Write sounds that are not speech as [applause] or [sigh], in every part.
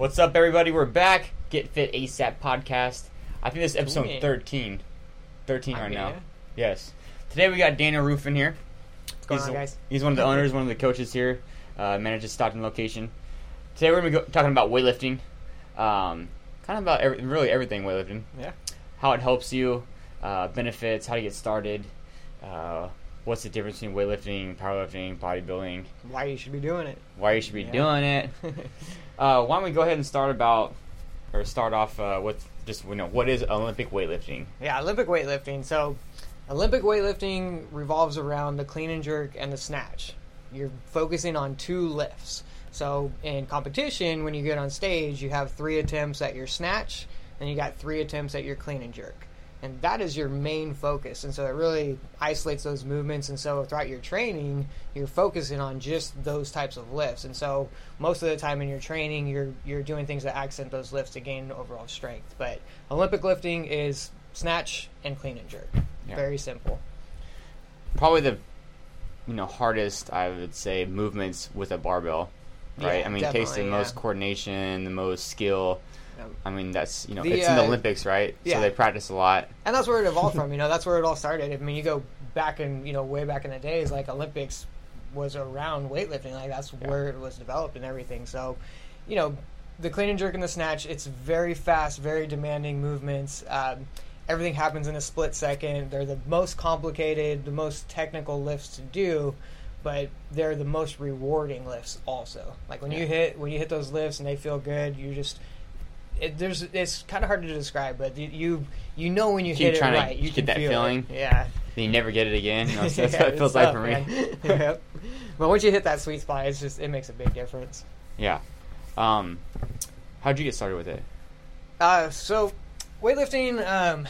What's up, everybody? We're back. Get Fit ASAP podcast. I think this is episode it. 13. 13 I right now. Yes. Today we got Daniel Rufin here. What's going he's, on, guys? he's one of the owners, one of the coaches here. Uh, manages Stockton location. Today we're going to be go- talking about weightlifting. Um, kind of about every, really everything weightlifting. Yeah. How it helps you, uh, benefits, how to get started, uh, what's the difference between weightlifting, powerlifting, bodybuilding, Why you should be doing it? why you should be Yeah. doing it. [laughs] Uh, why don't we go ahead and start about, or start off uh, with just you know what is Olympic weightlifting? yeah, Olympic weightlifting. So, Olympic weightlifting revolves around the clean and jerk and the snatch. You're focusing on two lifts. So, in competition, when you get on stage, you have three attempts at your snatch, and you got three attempts at your clean and jerk. And that is your main focus. And so it really isolates those movements. And so throughout your training, you're focusing on just those types of lifts. And so most of the time in your training, you're you're doing things that accent those lifts to gain overall strength. But Olympic lifting is snatch and clean and jerk. Yeah. Very simple. Probably the you know hardest I would say movements with a barbell, right? Yeah, I mean, it takes the definitely, most coordination, the most skill. I mean, that's you know The, it's in the uh, Olympics, right? yeah. So they practice a lot. and that's where it evolved from. [laughs] You know, that's where it all started. I mean, you go back in, you know, way back in the days, like Olympics was around weightlifting. Like that's Yeah. where it was developed and everything. So, you know, the clean and jerk and the snatch, it's very fast, very demanding movements. Um, everything happens in a split second. They're the most complicated, the most technical lifts to do. But they're the most rewarding lifts, also. Like when you hit when you hit those lifts and they feel good, you just it, there's it's kind of hard to describe, but you you, you know when you Keep hit it right, you get that feel it. feeling. Yeah, Then you never get it again. You know, so that's Yeah, what it feels like for me. [laughs] yep. But once you hit that sweet spot, it's just it makes a big difference. yeah. Um, how'd you get started with it? Uh, so weightlifting, um,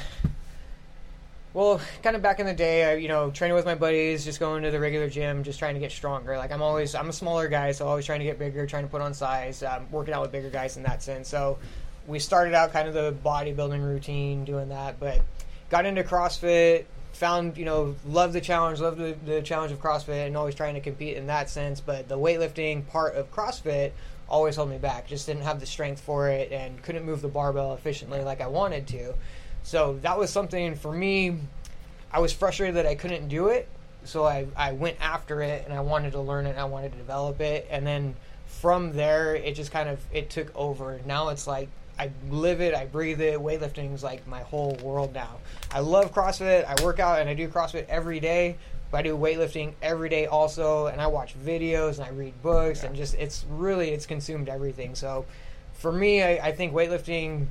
well, kind of back in the day, I, you know, training with my buddies, just going to the regular gym, just trying to get stronger. Like I'm always, I'm a smaller guy, so always trying to get bigger, trying to put on size, um, working out with bigger guys in that sense. So we started out kind of the bodybuilding routine, doing that, but got into CrossFit. Found you know, love the challenge, love the, the challenge of CrossFit, and always trying to compete in that sense. But the weightlifting part of CrossFit always held me back. Just didn't have the strength for it, and couldn't move the barbell efficiently like I wanted to. So that was something for me. I was frustrated that I couldn't do it, so I, I went after it and I wanted to learn it. I wanted to develop it, and then from there it just kind of it took over. Now it's like I live it, I breathe it. Weightlifting is like my whole world now. I love CrossFit. I work out and I do CrossFit every day. But I do weightlifting every day also, and I watch videos and I read books and just it's really it's consumed everything. So for me, I, I think weightlifting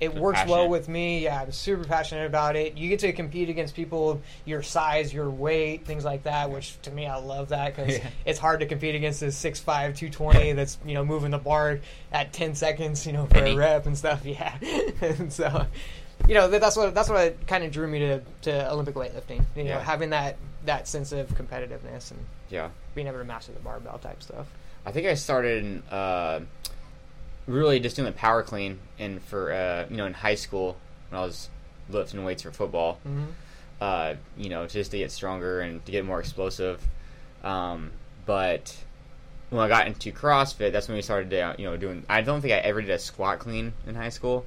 it You're works well with me. Yeah, I'm super passionate about it. You get to compete against people your size, your weight, things like that. Which to me, I love that because Yeah. it's hard to compete against this 6'5", 220 [laughs] that's you know moving the bar at ten seconds, you know, for Penny. a rep and stuff. [laughs] Yeah, and so you know that's what that's what kind of drew me to, to Olympic weightlifting. You know, Yeah. having that that sense of competitiveness and Yeah. being able to master the barbell type stuff. I think I started in, uh, really just doing the power clean and for uh, you know in high school when I was lifting weights for football. Mm-hmm. Uh, you know, just to get stronger and to get more explosive. Um, but when I got into CrossFit, that's when we started, uh, you know, doing. I don't think I ever did a squat clean in high school,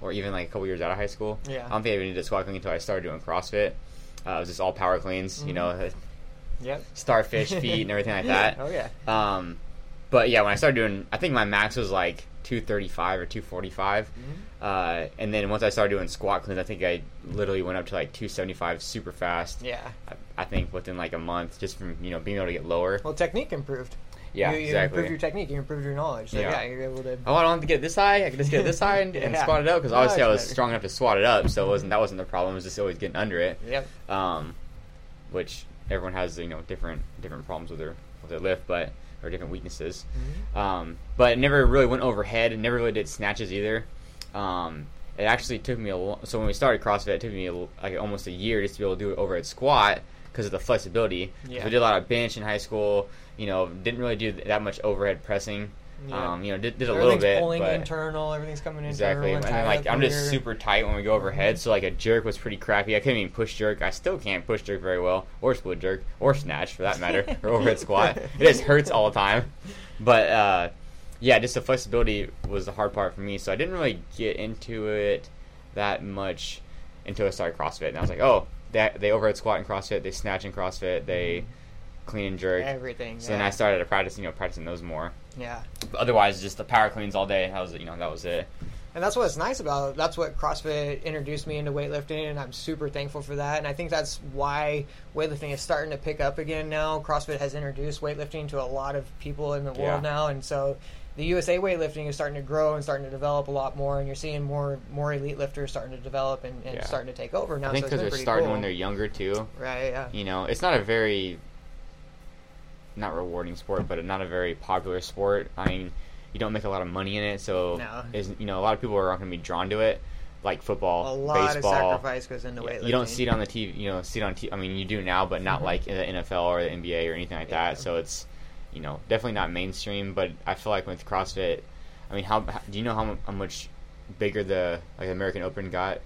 or even like a couple years out of high school. Yeah. I don't think I even did a squat clean until I started doing CrossFit. Uh, it was just all power cleans, you know, [laughs] Yep. starfish feet and everything like [laughs] that. Oh yeah. Um, but yeah, when I started doing, I think my max was like 235 or 245. Mm-hmm. Uh, and then once I started doing squat cleans, I think I literally went up to like 275 super fast. Yeah. I, I think within like a month, just from you know being able to get lower. Well, technique improved. Yeah, you, you exactly. improved your technique. You improved your knowledge. So Yeah. yeah, you're able to. Oh, I don't have to get this high. I can just get this high and, [laughs] and Yeah. squat it up because obviously I was better. strong enough to squat it up, so it wasn't that wasn't the problem. It was just always getting under it. Yep. um, which everyone has you know different different problems with their with their lift, but or different weaknesses. Mm-hmm. Um, but it never really went overhead, and never really did snatches either. Um, it actually took me a lo- so when we started CrossFit, it took me a, like almost a year just to be able to do it over at squat because of the flexibility. Yeah. We did a lot of bench in high school. You know, didn't really do that much overhead pressing. Yeah. Um, you know, did, did a little Everything's bit, pulling internal. Everything's coming in. Exactly, internal. and then like I'm just super tight when we go overhead, so like a jerk was pretty crappy. I couldn't even push jerk. I still can't push jerk very well, or split jerk, or snatch for that matter, [laughs] or overhead squat. It just hurts all the time. But uh, yeah, just the flexibility was the hard part for me. So I didn't really get into it that much until I started CrossFit, and I was like, oh, they they overhead squat in CrossFit, they snatch in CrossFit, they clean and jerk. Everything. So then. I started to practice, you know, practicing those more. Yeah. But otherwise, just the power cleans all day. That was, you know, that was it. And that's what's nice about it. That's what CrossFit introduced me into weightlifting, and I'm super thankful for that. And I think that's why weightlifting is starting to pick up again now. CrossFit has introduced weightlifting to a lot of people in the Yeah. world now, and so the USA weightlifting is starting to grow and starting to develop a lot more. And you're seeing more more elite lifters starting to develop and, and Yeah. starting to take over now. I think because been they're starting cool. when they're younger too. right. Yeah. You know, it's not a very not rewarding sport, but not a very popular sport. I mean, you don't make a lot of money in it, so No. is you know a lot of people are not going to be drawn to it, like football, A lot baseball. of sacrifice goes into Yeah, weightlifting. you don't see it on the TV. You know, see it on. T- I mean, you do now, but not Mhm. like in the NFL or the NBA or anything like Yeah. that. So it's, you know, definitely not mainstream. But I feel like with CrossFit, I mean, how, how do you know how, how much bigger the like the American Open got,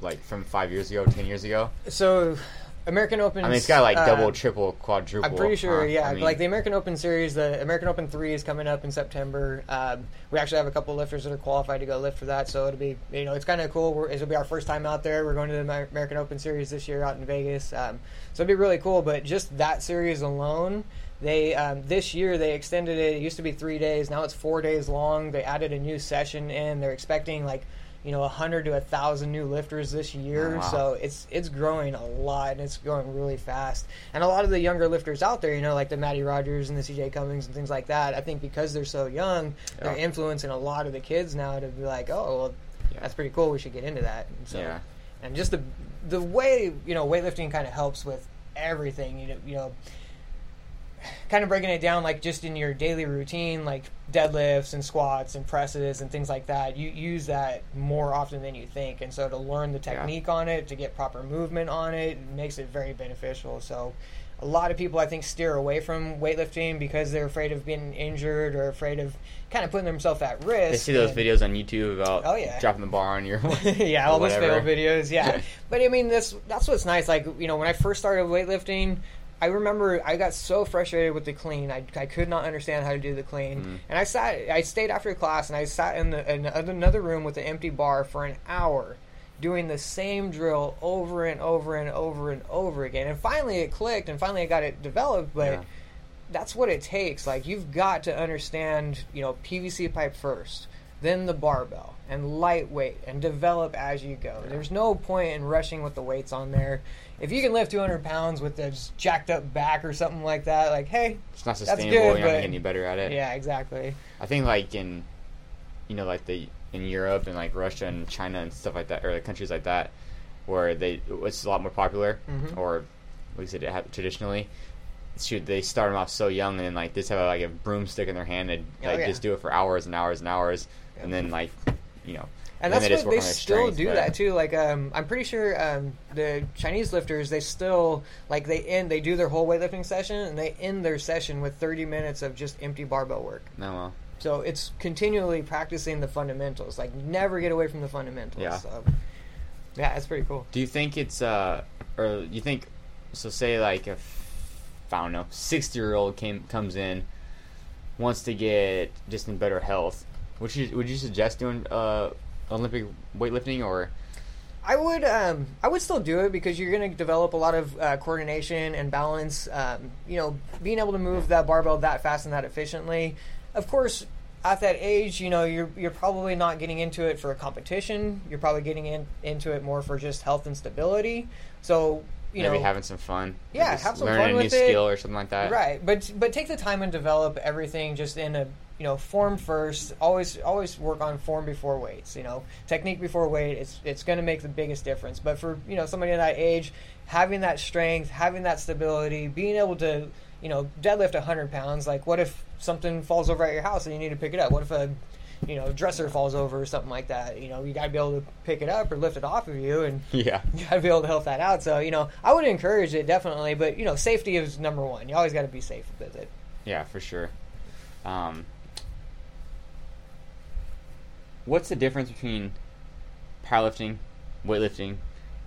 like from five years ago, ten years ago? So, American Open. I mean, it's got like double, uh, triple, quadruple. I'm pretty sure, huh? yeah. I mean, like the American Open series, the American Open three is coming up in September. Um, we actually have a couple lifters that are qualified to go lift for that, so it'll be, you know, it's kind of cool. We're, it'll be our first time out there. We're going to the American Open series this year out in Vegas, um, so it'll be really cool. But just that series alone, they um, this year they extended it. It used to be three days, now it's four days long. They added a new session in. They're expecting like. You know, hundred to thousand new lifters this year, Oh, wow. so it's it's growing a lot and it's growing really fast. And a lot of the younger lifters out there, you know, like the Mattie Rogers and the CJ Cummings and things like that, I think because they're so young, they're influencing a lot of the kids now to be like, oh, well, Yeah. that's pretty cool. We should get into that. And so, Yeah. and just the the way you know weightlifting kind of helps with everything. You know, you know, kind of breaking it down like just in your daily routine, like deadlifts and squats and presses and things like that. You use that more often than you think, and so to learn the Yeah. technique on it, to get proper movement on it, makes it very beneficial. So. A lot of people, I think, steer away from weightlifting because they're afraid of being injured or afraid of kind of putting themselves at risk. They see those and- videos on YouTube about Oh, yeah. dropping the bar on your [laughs] [laughs] yeah, all those fail videos. Yeah, [laughs] but I mean, that's that's what's nice. Like you know, when I first started weightlifting, I remember I got so frustrated with the clean. I, I could not understand how to do the clean, Mhm. and I sat. I stayed after class and I sat in, the, in another room with an empty bar for an hour. Doing the same drill over and over and over and over again, and finally it clicked, and finally I got it developed. But Yeah. that's what it takes. Like you've got to understand, you know, PVC pipe first, then the barbell, and lightweight, and develop as you go. There's no point in rushing with the weights on there. If you can lift 200 pounds with a jacked up back or something like that, like hey, It's not sustainable. good, you're not gonna get any better at it. yeah, exactly. I think like in, you know, like the in Europe and like Russia and China and stuff like that, or the countries like that, where they it's a lot more popular, Mhm. or at least it had traditionally. Shoot, they start them off so young, and then like just have like a broomstick in their hand and Oh, like yeah. just do it for hours and hours and hours, Yeah. and then like, you know, And that's what they still do that too. Like um, I'm pretty sure um, the Chinese lifters they still like they end they do their whole weightlifting session and they end their session with 30 minutes of just empty barbell work. No, well, So it's continually practicing the fundamentals. Like never get away from the fundamentals. Yeah. So, yeah, it's pretty cool. Do you think it's uh, or you think so? Say like if I don't know, sixty year old came comes in, wants to get just in better health. Would you would you suggest doing uh Olympic weightlifting or I would um, I would still do it because you're going to develop a lot of uh, coordination and balance. Um, you know, being able to move that barbell that fast and that efficiently. Of course, at that age, you know, you're you're probably not getting into it for a competition. You're probably getting in, into it more for just health and stability. So you maybe know, having some fun? Yeah, have some learning fun a new it. skill or something like that. Right, but but take the time and develop everything just in a you know form first. Always always work on form before weights. You know, technique before weight. It's it's going to make the biggest difference. But for you know somebody at that age, having that strength, having that stability, being able to you know deadlift hundred pounds. Like, what if something falls over at your house and you need to pick it up? What if a you know dresser falls over or something like that? You know, you got to be able to pick it up or lift it off of you and [laughs] Yeah. you gotta be able to help that out. So, you know, I would encourage it definitely, but you know, safety is number one. You always got to be safe with it. Yeah, for sure. Um, what's the difference between powerlifting, weightlifting,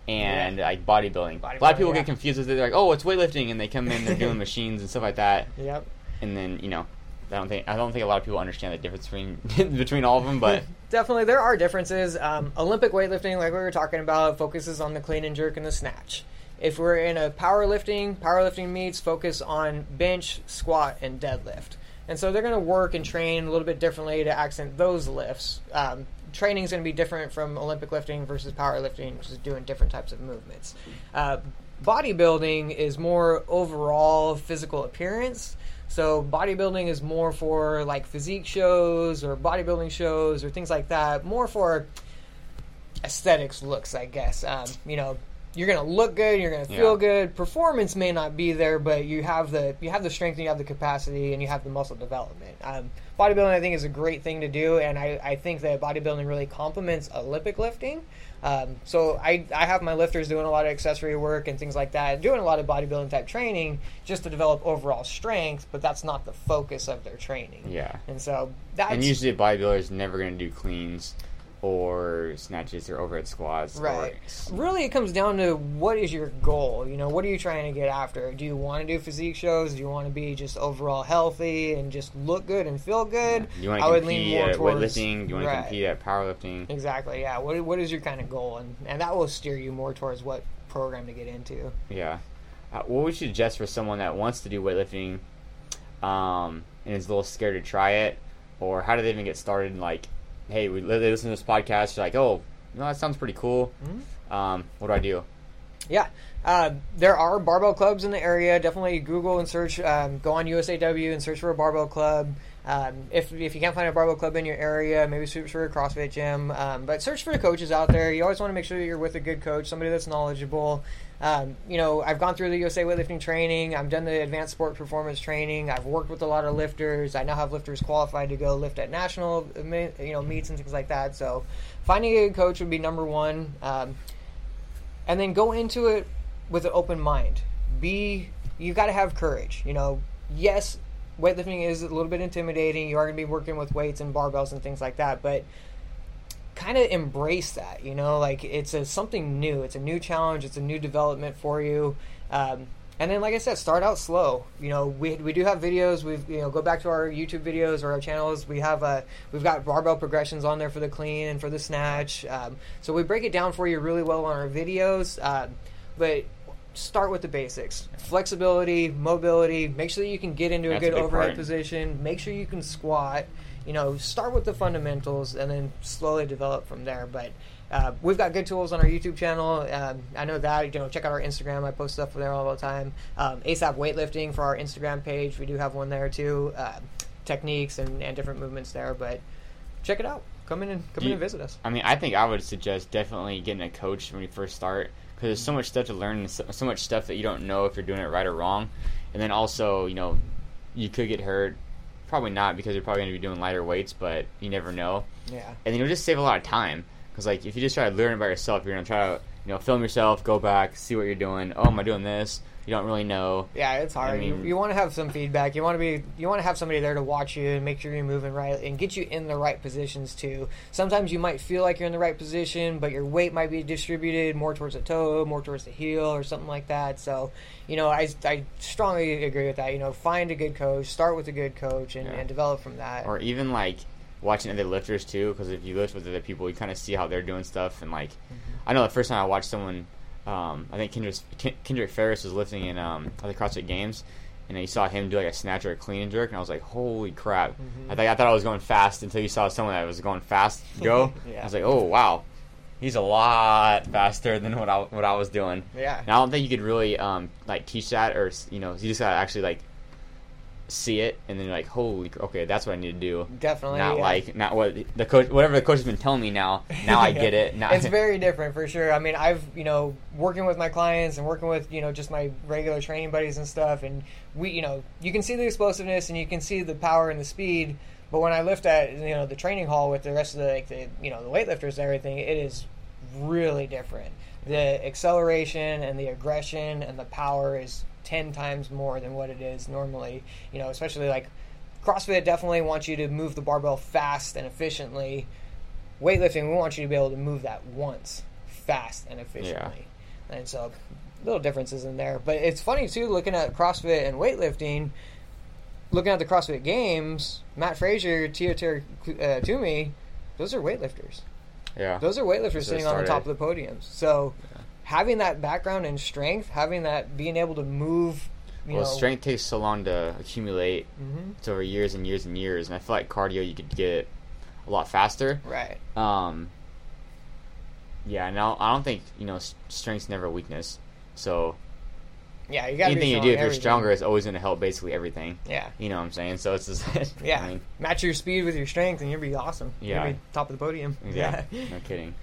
and like bodybuilding? a lot of people yeah. get confused with it. They're like, "Oh, it's weightlifting," and they come in, they're doing [laughs] machines and stuff like that, Yep. and then you know, I don't think I don't think a lot of people understand the difference between [laughs] between all of them, but [laughs] Definitely, there are differences. Um, Olympic weightlifting, like we were talking about, focuses on the clean and jerk and the snatch. If we're in a powerlifting, powerlifting meets focus on bench, squat, and deadlift. And so they're going to work and train a little bit differently to accent those lifts. Um, training is going to be different from Olympic lifting versus powerlifting, which is doing different types of movements. Uh, bodybuilding is more overall physical appearance. So bodybuilding is more for like physique shows or bodybuilding shows or things like that. More for aesthetics looks, I guess. Um, you know, you're gonna look good, you're gonna feel Yeah. good. Performance may not be there, but you have the you have the strength, and you have the capacity, and you have the muscle development. Um, bodybuilding, I think, is a great thing to do, and I, I think that bodybuilding really complements Olympic lifting. Um, so I, I have my lifters doing a lot of accessory work and things like that, doing a lot of bodybuilding type training just to develop overall strength, but that's not the focus of their training. yeah. And so that's And usually a bodybuilder is never going to do cleans or snatches or overhead squats. or- Right. Really, it comes down to what is your goal? You know, what are you trying to get after? Do you want to do physique shows? Do you want to be just overall healthy and just look good and feel good? Do you want I to would compete lean more towards weightlifting? Do you want right. to compete at powerlifting? Exactly. Yeah. What What is your kind of goal, and and that will steer you more towards what program to get into. Yeah. Uh, what would you suggest for someone that wants to do weightlifting um, and is a little scared to try it? Or how do they even get started? Like, hey, we they listen to this podcast. You're like, oh, you know, that sounds pretty cool. Mm-hmm. Um, what do I do? Yeah. Uh, there are barbell clubs in the area. Definitely Google and search, um, go on USAW and search for a barbell club. Um, if, if you can't find a barbell club in your area, maybe search for a CrossFit gym. Um, but search for the coaches out there. You always want to make sure that you're with a good coach, somebody that's knowledgeable. Um, you know, I've gone through the USA weightlifting training. I've done the advanced sport performance training. I've worked with a lot of lifters. I now have lifters qualified to go lift at national, you know, meets and things like that. So, finding a good coach would be number one. Um, and then go into it with an open mind. Be—you've got to have courage. You know, yes, weightlifting is a little bit intimidating. You are going to be working with weights and barbells and things like that, but kind of embrace that. You know, like it's a something new. It's a new challenge. It's a new development for you. Um, and then, like I said, start out slow. You know, we, we do have videos. We've you know go back to our YouTube videos or our channels. We have uh, we've got barbell progressions on there for the clean and for the snatch. Um, so we break it down for you really well on our videos. Um, but start with the basics: flexibility, mobility. Make sure that you can get into a That's a good big overhead part. position. Make sure you can squat. You know, start with the fundamentals and then slowly develop from there. But uh, we've got good tools on our YouTube channel. Um, I know that. You know, check out our Instagram. I post stuff there all the time. Um, ASAP weightlifting for our Instagram page. We do have one there too. Uh, techniques and, and different movements there. But check it out. Come in and come Do in and visit us. I mean, I think I would suggest definitely getting a coach when you first start because there's so much stuff to learn, and so, so much stuff that you don't know if you're doing it right or wrong. And then also, you know, you could get hurt. Probably not because you're probably going to be doing lighter weights, but you never know. Yeah. And then you'll just save a lot of time because, like, if you just try to learn it by yourself, you're going to try to, you know, film yourself, go back, see what you're doing. Oh, am I doing this? You don't really know. Yeah, it's hard. I mean- you, you want to have some feedback. You want to be. You want to have somebody there to watch you and make sure you're moving right and get you in the right positions too. Sometimes you might feel like you're in the right position, but your weight might be distributed more towards the toe, more towards the heel, or something like that. So, you know, I, I strongly agree with that. You know, find a good coach, start with a good coach, and, Yeah. and develop from that. or even like watching other lifters too because if you lift with other people you kind of see how they're doing stuff and like mm-hmm. i know the first time i watched someone um, i think kendrick, kendrick farris was lifting in um, at the crossfit games and you saw him do like a snatch or a clean and jerk and i was like holy crap. I, thought, I thought i was going fast until you saw someone that was going fast [laughs] go. Yeah. i was like oh wow. He's a lot faster than what I, what I was doing. Yeah. and I don't think you could really um, like teach that, or you know, you just gotta actually like see it, and then you're like, holy, okay, that's what I need to do. Definitely. Not yeah. like not what the coach, whatever the coach has been telling me now. Now I get [laughs] it. Now it's very different for sure. I mean, I've you know working with my clients and working with you know just my regular training buddies and stuff, and we you know you can see the explosiveness and you can see the power and the speed. But when I lift at you know the training hall with the rest of the like the you know the weightlifters and everything, it is really different. The acceleration and the aggression and the power is ten times more than what it is normally. You know, especially like CrossFit definitely wants you to move the barbell fast and efficiently weightlifting, we want you to be able to move that once, fast and efficiently. And so, little differences in there. But it's funny too, looking at CrossFit and weightlifting. looking at the CrossFit Games, Mat Fraser, Teoter uh, Toomey, those are weightlifters. Yeah. Those are weightlifters sitting on the top of the podiums. So Yeah. Having that background in strength, having that being able to move, you well, know, strength takes so long to accumulate. hmm It's over years and years and years, and I feel like cardio you could get a lot faster. Right. Um, yeah, no, I don't think you know strength's never a weakness. So Yeah, you got anything you do if you're stronger is always going to help basically everything. Yeah. You know what I'm saying? So it's just [laughs] Yeah. I mean, Match your speed with your strength, and you'll be awesome. Yeah. You'll be top of the podium. yeah, no [laughs] kidding.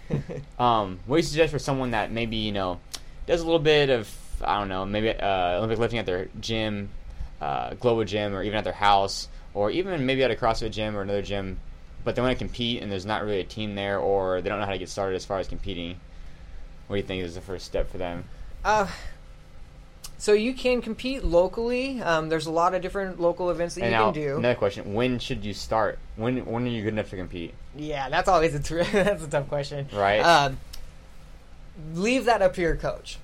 Um, what do you suggest for someone that maybe you know does a little bit of I don't know maybe uh, Olympic lifting at their gym, uh, global gym, or even at their house, or even maybe at a CrossFit gym or another gym, but they want to compete and there's not really a team there, or they don't know how to get started as far as competing. What do you think is the first step for them? Uh, so you can compete locally. Um, there's a lot of different local events that and you now can do. another question: When should you start? When when are you good enough to compete? Yeah, that's always a [laughs] that's a tough question. Right. Um, leave that up to your coach.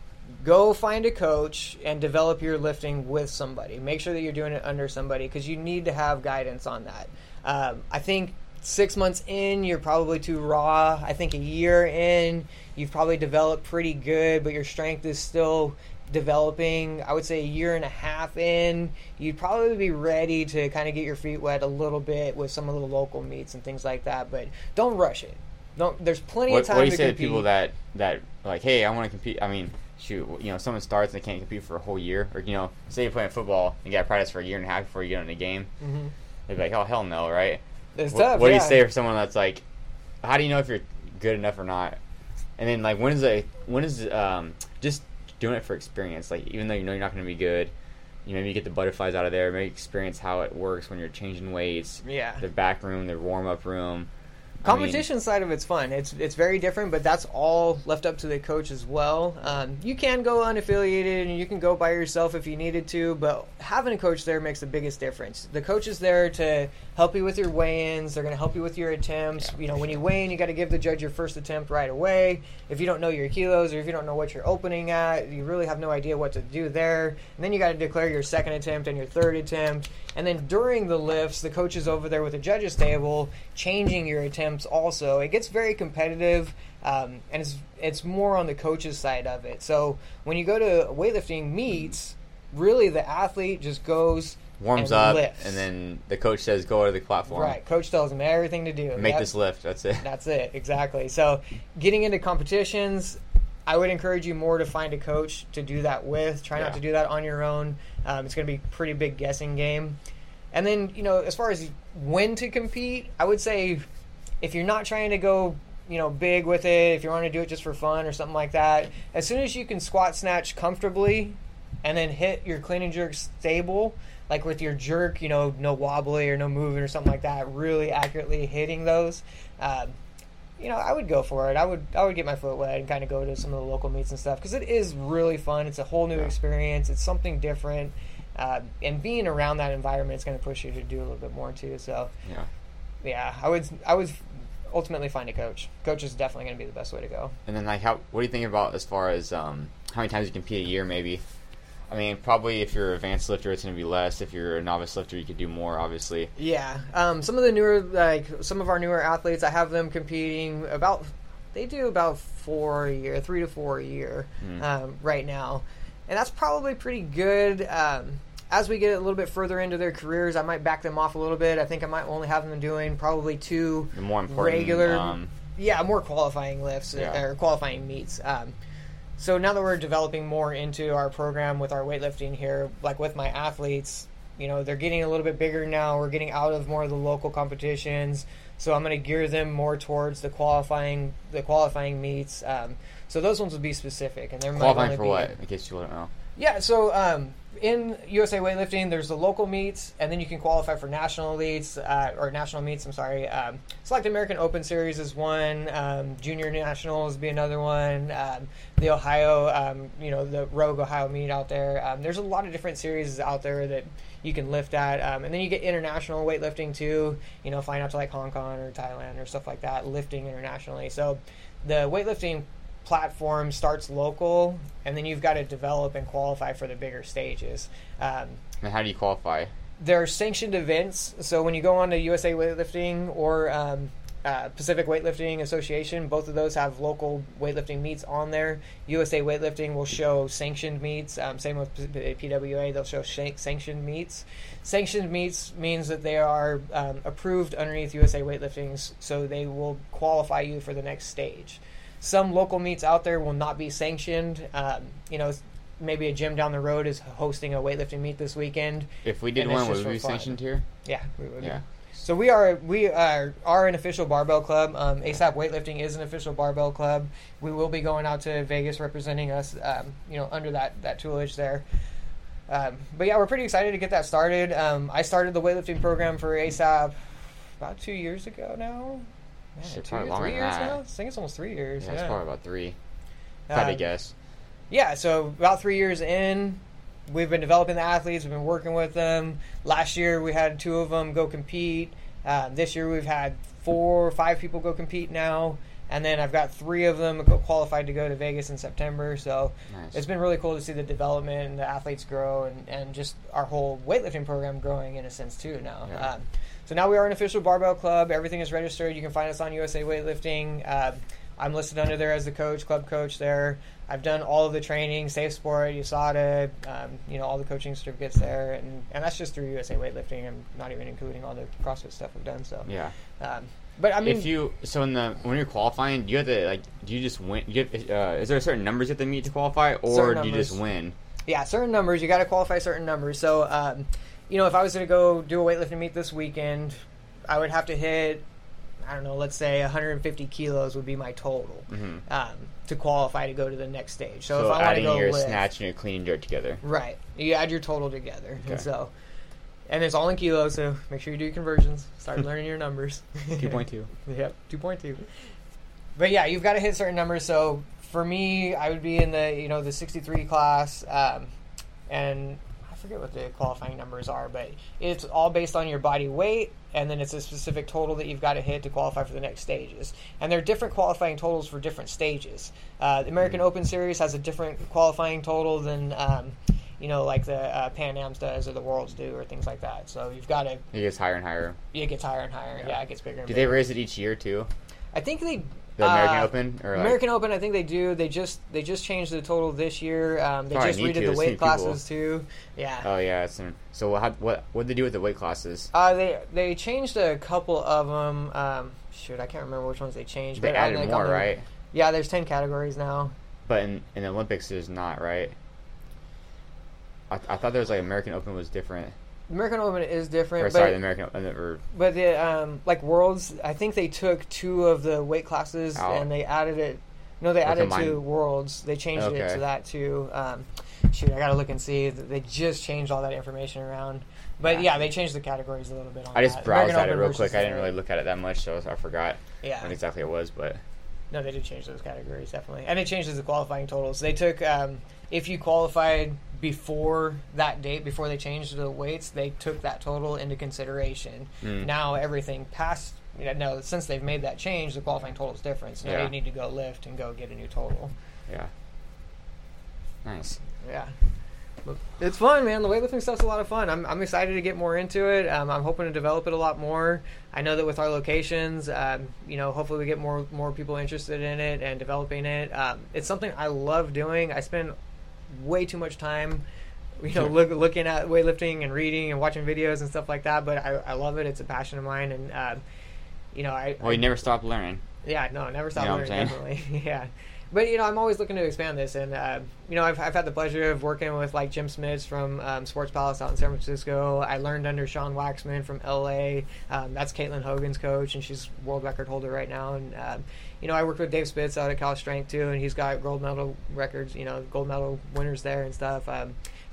Go find a coach and develop your lifting with somebody. Make sure that you're doing it under somebody because you need to have guidance on that. Um, I think six months in, you're probably too raw. I think a year in, you've probably developed pretty good, but your strength is still developing. I would say a year and a half in, you'd probably be ready to kind of get your feet wet a little bit with some of the local meets and things like that. But don't rush it. Don't. There's plenty What, of time what do you to say to people that that like, hey, I want to compete? I mean, shoot, you know, someone starts and they can't compete for a whole year, or you know, say you're playing football, and you got to practice for a year and a half before you get in a game. Mhm. They'd be like, oh hell no, right? It's What, tough. what do yeah. you say for someone that's like, how do you know if you're good enough or not? And then like, when is a when is um just doing it for experience? Like, even though you know you're not going to be good. You maybe get the butterflies out of there. Maybe experience how it works when you're changing weights. Yeah. The back room, the warm up room. I mean, Competition side of it's fun. It's it's very different, but that's all left up to the coach as well. Um, you can go unaffiliated and you can go by yourself if you needed to, but having a coach there makes the biggest difference. The coach is there to help you with your weigh-ins. They're going to help you with your attempts. You know, when you weigh in, you got to give the judge your first attempt right away. If you don't know your kilos or if you don't know what you're opening at, you really have no idea what to do there. And then you got to declare your second attempt and your third attempt. And then during the lifts, the coach is over there with the judges table, changing your attempts. Also, it gets very competitive, um, and it's it's more on the coach's side of it. So when you go to weightlifting meets, really the athlete just goes warms and up, lifts. and then the coach says, "Go to the platform, right. Coach tells them everything to do. make Yep. this lift." That's it. That's it, exactly. So, getting into competitions, I would encourage you more to find a coach to do that with. Try Yeah. not to do that on your own. Um, it's going to be a pretty big guessing game. And then, you know, as far as when to compete, I would say if you're not trying to go, you know, big with it, if you want to do it just for fun or something like that, as soon as you can squat snatch comfortably and then hit your clean and jerk stable, like with your jerk, you know, no wobbly or no moving or something like that, really accurately hitting those. Um, you know, I would go for it. I would I would get my foot wet and kind of go to some of the local meets and stuff because it is really fun. It's a whole new Yeah. experience. It's something different, uh, and being around that environment is going to push you to do a little bit more too. So Yeah. yeah, I would I would ultimately find a coach. Coach is definitely going to be the best way to go. And then like, how? What do you think about as far as um, how many times you compete a year? Maybe. I mean, probably if you're an advanced lifter, it's going to be less. If you're a novice lifter, you could do more, obviously. Yeah, um, some of the newer like some of our newer athletes, I have them competing about. They do about four a year, three to four a year, Mm. um, right now, and that's probably pretty good. Um, as we get a little bit further into their careers, I might back them off a little bit. I think I might only have them doing probably two The more important, regular, um, yeah, more qualifying lifts Yeah. or qualifying meets. So now that we're developing more into our program with our weightlifting here, like with my athletes, you know, they're getting a little bit bigger now. We're getting out of more of the local competitions, so I'm going to gear them more towards the qualifying, the qualifying meets. Um, so those ones will be specific, and they're qualifying for what? In case you don't know. Yeah, so um, in USA weightlifting, there's the local meets, and then you can qualify for national elites uh, or national meets. I'm sorry. Um, Select American Open Series is one. Um, Junior Nationals be another one. Um, the Ohio, um, you know, the Rogue Ohio meet out there. Um, there's a lot of different series out there that you can lift at, um, and then you get international weightlifting too. You know, flying out to like Hong Kong or Thailand or stuff like that, lifting internationally. So the weightlifting platform starts local, and then you've got to develop and qualify for the bigger stages. Um, And how do you qualify? there are sanctioned events. So when you go on to USA Weightlifting or um, uh, Pacific Weightlifting Association, both of those have local weightlifting meets on there. USA Weightlifting will show sanctioned meets. Um, same with PWA, they'll show shan- sanctioned meets. Sanctioned meets means that they are um, approved underneath USA Weightlifting's, so they will qualify you for the next stage. Some local meets out there will not be sanctioned. Um, you know, maybe a gym down the road is hosting a weightlifting meet this weekend. If we did one, would we be sanctioned here? Yeah, we would. Yeah. So we are we are are an official barbell club. Um, ASAP Weightlifting is an official barbell club. We will be going out to Vegas representing us. Um, you know, under that that tutelage there. Um, but yeah, we're pretty excited to get that started. Um, I started the weightlifting program for ASAP about two years ago now. Man, Shit, probably longer three than years that. now. I think it's almost three years. Yeah, Yeah, it's probably about three. If I had to Um, guess. yeah, so about three years in, we've been developing the athletes. We've been working with them. Last year, we had two of them go compete. Um, this year, we've had four, or five people go compete now, and then I've got three of them qualified to go to Vegas in September. So Nice. it's been really cool to see the development and the athletes grow, and, and just our whole weightlifting program growing in a sense too now. Yeah. Um, so now we are an official barbell club. Everything is registered. You can find us on USA Weightlifting. Uh, I'm listed under there as the coach, club coach there. I've done all of the training, Safe Sport, USADA, um, you know, all the coaching certificates there, and, and that's just through USA Weightlifting. I'm not even including all the CrossFit stuff I've done. So, Yeah. um, but I mean, if you so in the when you're qualifying, do you have to like do you just win? You have, uh, is there certain numbers you have to meet to qualify, or do you just win? yeah, certain numbers. You got to qualify certain numbers. So, um, you know, if I was going to go do a weightlifting meet this weekend, I would have to hit, I don't know, let's say 150 kilos would be my total hmm um, to qualify to go to the next stage. So, So, if I want to adding go your lift, snatch and your clean and jerk together. right, you add your total together, Okay. and so, and it's all in kilos. So make sure you do your conversions. Start [laughs] learning your numbers. Two point two. [laughs] Yep, two point two. But yeah, you've got to hit certain numbers. So for me, I would be in the you know the sixty three class, um, and I forget what the qualifying numbers are, but it's all based on your body weight, and then it's a specific total that you've got to hit to qualify for the next stages. And there are different qualifying totals for different stages. Uh, the American Open Series has a different qualifying total than. Um, you know, like the uh, Pan Am's does, or the Worlds do, or things like that. So you've got to. It gets higher and higher. It gets higher and higher. Yeah. Yeah, it gets bigger. And Do bigger. they raise it each year too? I think they The American uh, Open or like, American Open, I think they do. They just they just changed the total this year. Um, they Probably just redid to, the weight people. classes too. Yeah. Oh yeah. So what? What? What they do with the weight classes? Uh, they they changed a couple of them. Um, shoot, I can't remember which ones they changed. They added like, more, right? Yeah, there's ten categories now. But in, in the Olympics, there's not, right? I, I thought there was like American Open was different. American Open is different, Or but sorry, the American Open or but the um, like Worlds, I think they took two of the weight classes Out. and they added it. No, they added to. Worlds. They changed it to that too. Um, shoot, I gotta look and see. They just changed all that information around. But Yeah. yeah, they changed the categories a little bit. On I just that. browsed American at it real quick. I didn't really look at it that much, so I forgot Yeah, what exactly it was. But no, they did change those categories definitely, and it changes the qualifying totals. They took um, if you qualified before that date, before they changed the weights, they took that total into consideration. Mm. Now everything past, you know, no, since they've made that change, the qualifying total is different. So now Yeah. you need to go lift and go get a new total. yeah, nice. Yeah. But It's fun, man. The weightlifting stuff's a lot of fun. I'm, I'm excited to get more into it. Um, I'm hoping to develop it a lot more. I know that with our locations, um, you know, hopefully we get more more people interested in it and developing it. Um, it's something I love doing. I spend way too much time, you know, look, looking at weightlifting and reading and watching videos and stuff like that. But I, I love it. It's a passion of mine, and um, you know, I Well, you never stop learning. yeah, no, never stop You know learning. Definitely, [laughs] yeah. But you know, I'm always looking to expand this, and uh, you know, I've, I've had the pleasure of working with like Jim Schmitz from um, Sports Palace out in San Francisco. I learned under Sean Waxman from LA. Um, that's Caitlin Hogan's coach, and she's world record holder right now. And um, you know, I worked with Dave Spitz out at Cal Strength too, and he's got gold medal records. You know, gold medal winners there and stuff.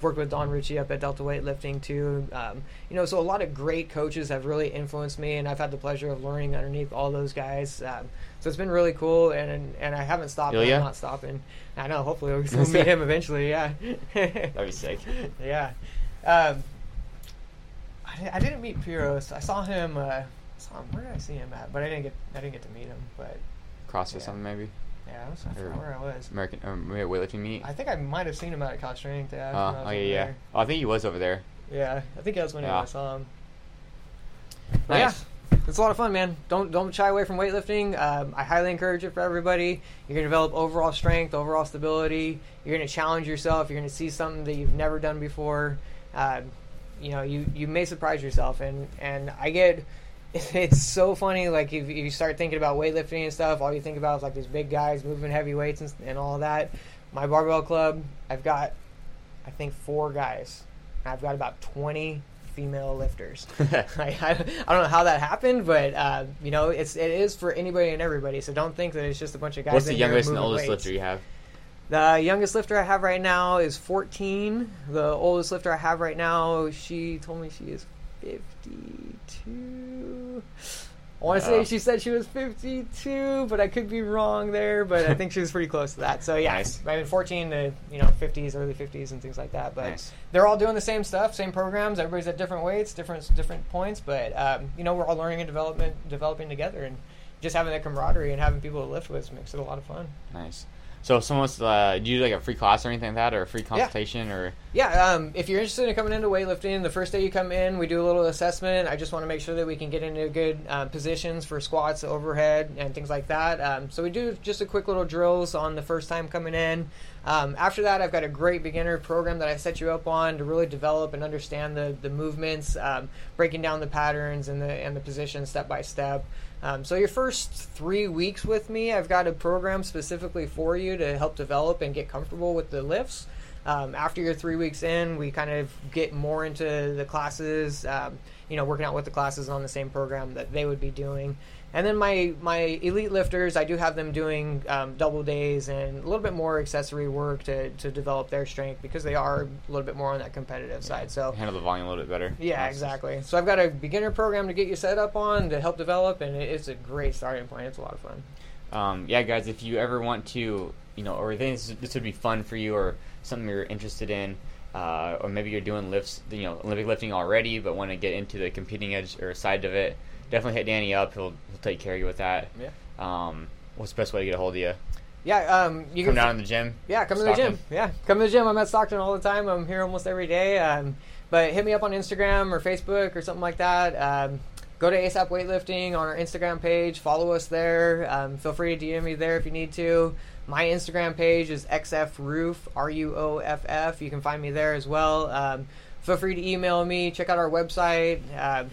Worked with Don Ritchie up at Delta Weightlifting too. Um, you know, so a lot of great coaches have really influenced me, and I've had the pleasure of learning underneath all those guys. Um, so it's been really cool, and and I haven't stopped. I'm not stopping. I know. Hopefully, we'll [laughs] meet him eventually. Yeah. [laughs] That'd be sick. yeah. Um, I, I didn't meet Pyrros. I saw him. Uh, saw him. Where did I see him at? But I didn't get. I didn't get to meet him. But CrossFit Yeah. something maybe. Yeah, I, was, I forgot where I was. American maybe weightlifting meet. I think I might have seen him out at Cal Strength. Yeah. when I Uh, was oh yeah, yeah. there. Oh, I think he was over there. Yeah, I think that's when Yeah. I saw him. But yeah, it's a lot of fun, man. Don't don't shy away from weightlifting. Um, I highly encourage it for everybody. You're gonna develop overall strength, overall stability. You're gonna challenge yourself. You're gonna see something that you've never done before. Um, you know, you you may surprise yourself, and and I get. [laughs] It's so funny, like if, if you start thinking about weightlifting and stuff, all you think about is like these big guys moving heavy weights and, and all that. My barbell club, I've got, I think four guys. I've got about twenty female lifters. [laughs] [laughs] I, I, I don't know how that happened, but uh, you know, it's it is for anybody and everybody. So don't think that it's just a bunch of guys. What's the youngest and oldest weights. lifter you have? The youngest lifter I have right now is 14. The oldest lifter I have right now, she told me she is 52. I want to say she said she was 52, but I could be wrong there. But I think she was pretty close to that. So yeah, Nice. I mean 14 to you know 50s, early 50s, and things like that. But Nice. they're all doing the same stuff, same programs. Everybody's at different weights, different different points. But um, you know, we're all learning and development developing together, and just having that camaraderie and having people to lift with makes it a lot of fun. Nice. So if someone wants to uh, do you do like a free class or anything like that, or a free consultation, or Yeah, um, if you're interested in coming into weightlifting, the first day you come in, we do a little assessment. I just want to make sure that we can get into good uh, positions for squats, overhead, and things like that. Um, so we do just a quick little drills on the first time coming in. Um, after that, I've got a great beginner program that I set you up on to really develop and understand the the movements, um, breaking down the patterns and the and the positions step by step. Um, so your first three weeks with me, I've got a program specifically for you to help develop and get comfortable with the lifts. Um, after your three weeks in, we kind of get more into the classes, um, you know, working out with the classes on the same program that they would be doing. And then my, my elite lifters, I do have them doing um, double days and a little bit more accessory work to, to develop their strength because they are a little bit more on that competitive side. So handle the volume a little bit better? yeah, exactly. So I've got a beginner program to get you set up on to help develop, and it's a great starting point. It's a lot of fun. um, yeah, guys, if you ever want to, you know, or think this, this would be fun for you, or something you're interested in, uh, or maybe you're doing lifts, you know, Olympic lifting already, but want to get into the competing edge or side of it, definitely hit Danny up. He'll he'll take care of you with that. Yeah. Um, what's the best way to get a hold of you? Yeah, um, you Come can down in the gym. Yeah, come to the gym. Yeah, come to the gym. I'm at Stockton all the time. I'm here almost every day. Um, but hit me up on Instagram or Facebook or something like that. Um, go to ASAP Weightlifting on our Instagram page. Follow us there. Um, feel free to DM me there if you need to. My Instagram page is xfroof, R U O F F. You can find me there as well. Um, feel free to email me. Check out our website. Um,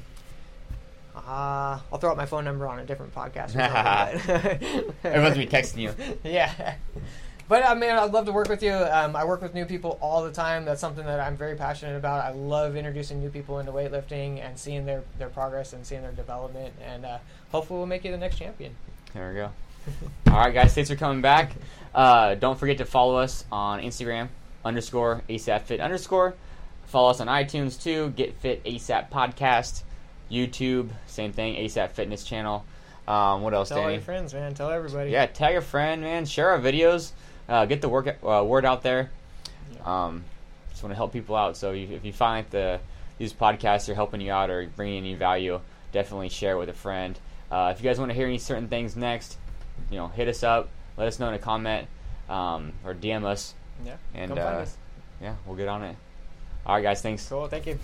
uh, I'll throw out my phone number on a different podcast. [laughs] [laughs] Everyone's be texting you. [laughs] yeah. But I mean, I'd love to work with you. Um, I work with new people all the time. That's something that I'm very passionate about. I love introducing new people into weightlifting and seeing their, their progress and seeing their development. And uh, hopefully, we'll make you the next champion. There we go. All right, guys, thanks for coming back. Uh, don't forget to follow us on Instagram underscore ASAP Fit underscore. Follow us on iTunes too. Get Fit ASAP Podcast. YouTube, same thing. ASAP Fitness Channel. Um, what else, Tell Danny? your friends, man. Tell everybody. Yeah, tag a friend, man. Share our videos. Uh, get the work uh, word out there. Um, just want to help people out. So if you find that the these podcasts are helping you out or bringing any value, definitely share it with a friend. Uh, if you guys want to hear any certain things next, you know, hit us up. Let us know in a comment um, or DM us, Yeah. and Come find uh, us. yeah, we'll get on it. All right, guys. Thanks. Cool. Thank you.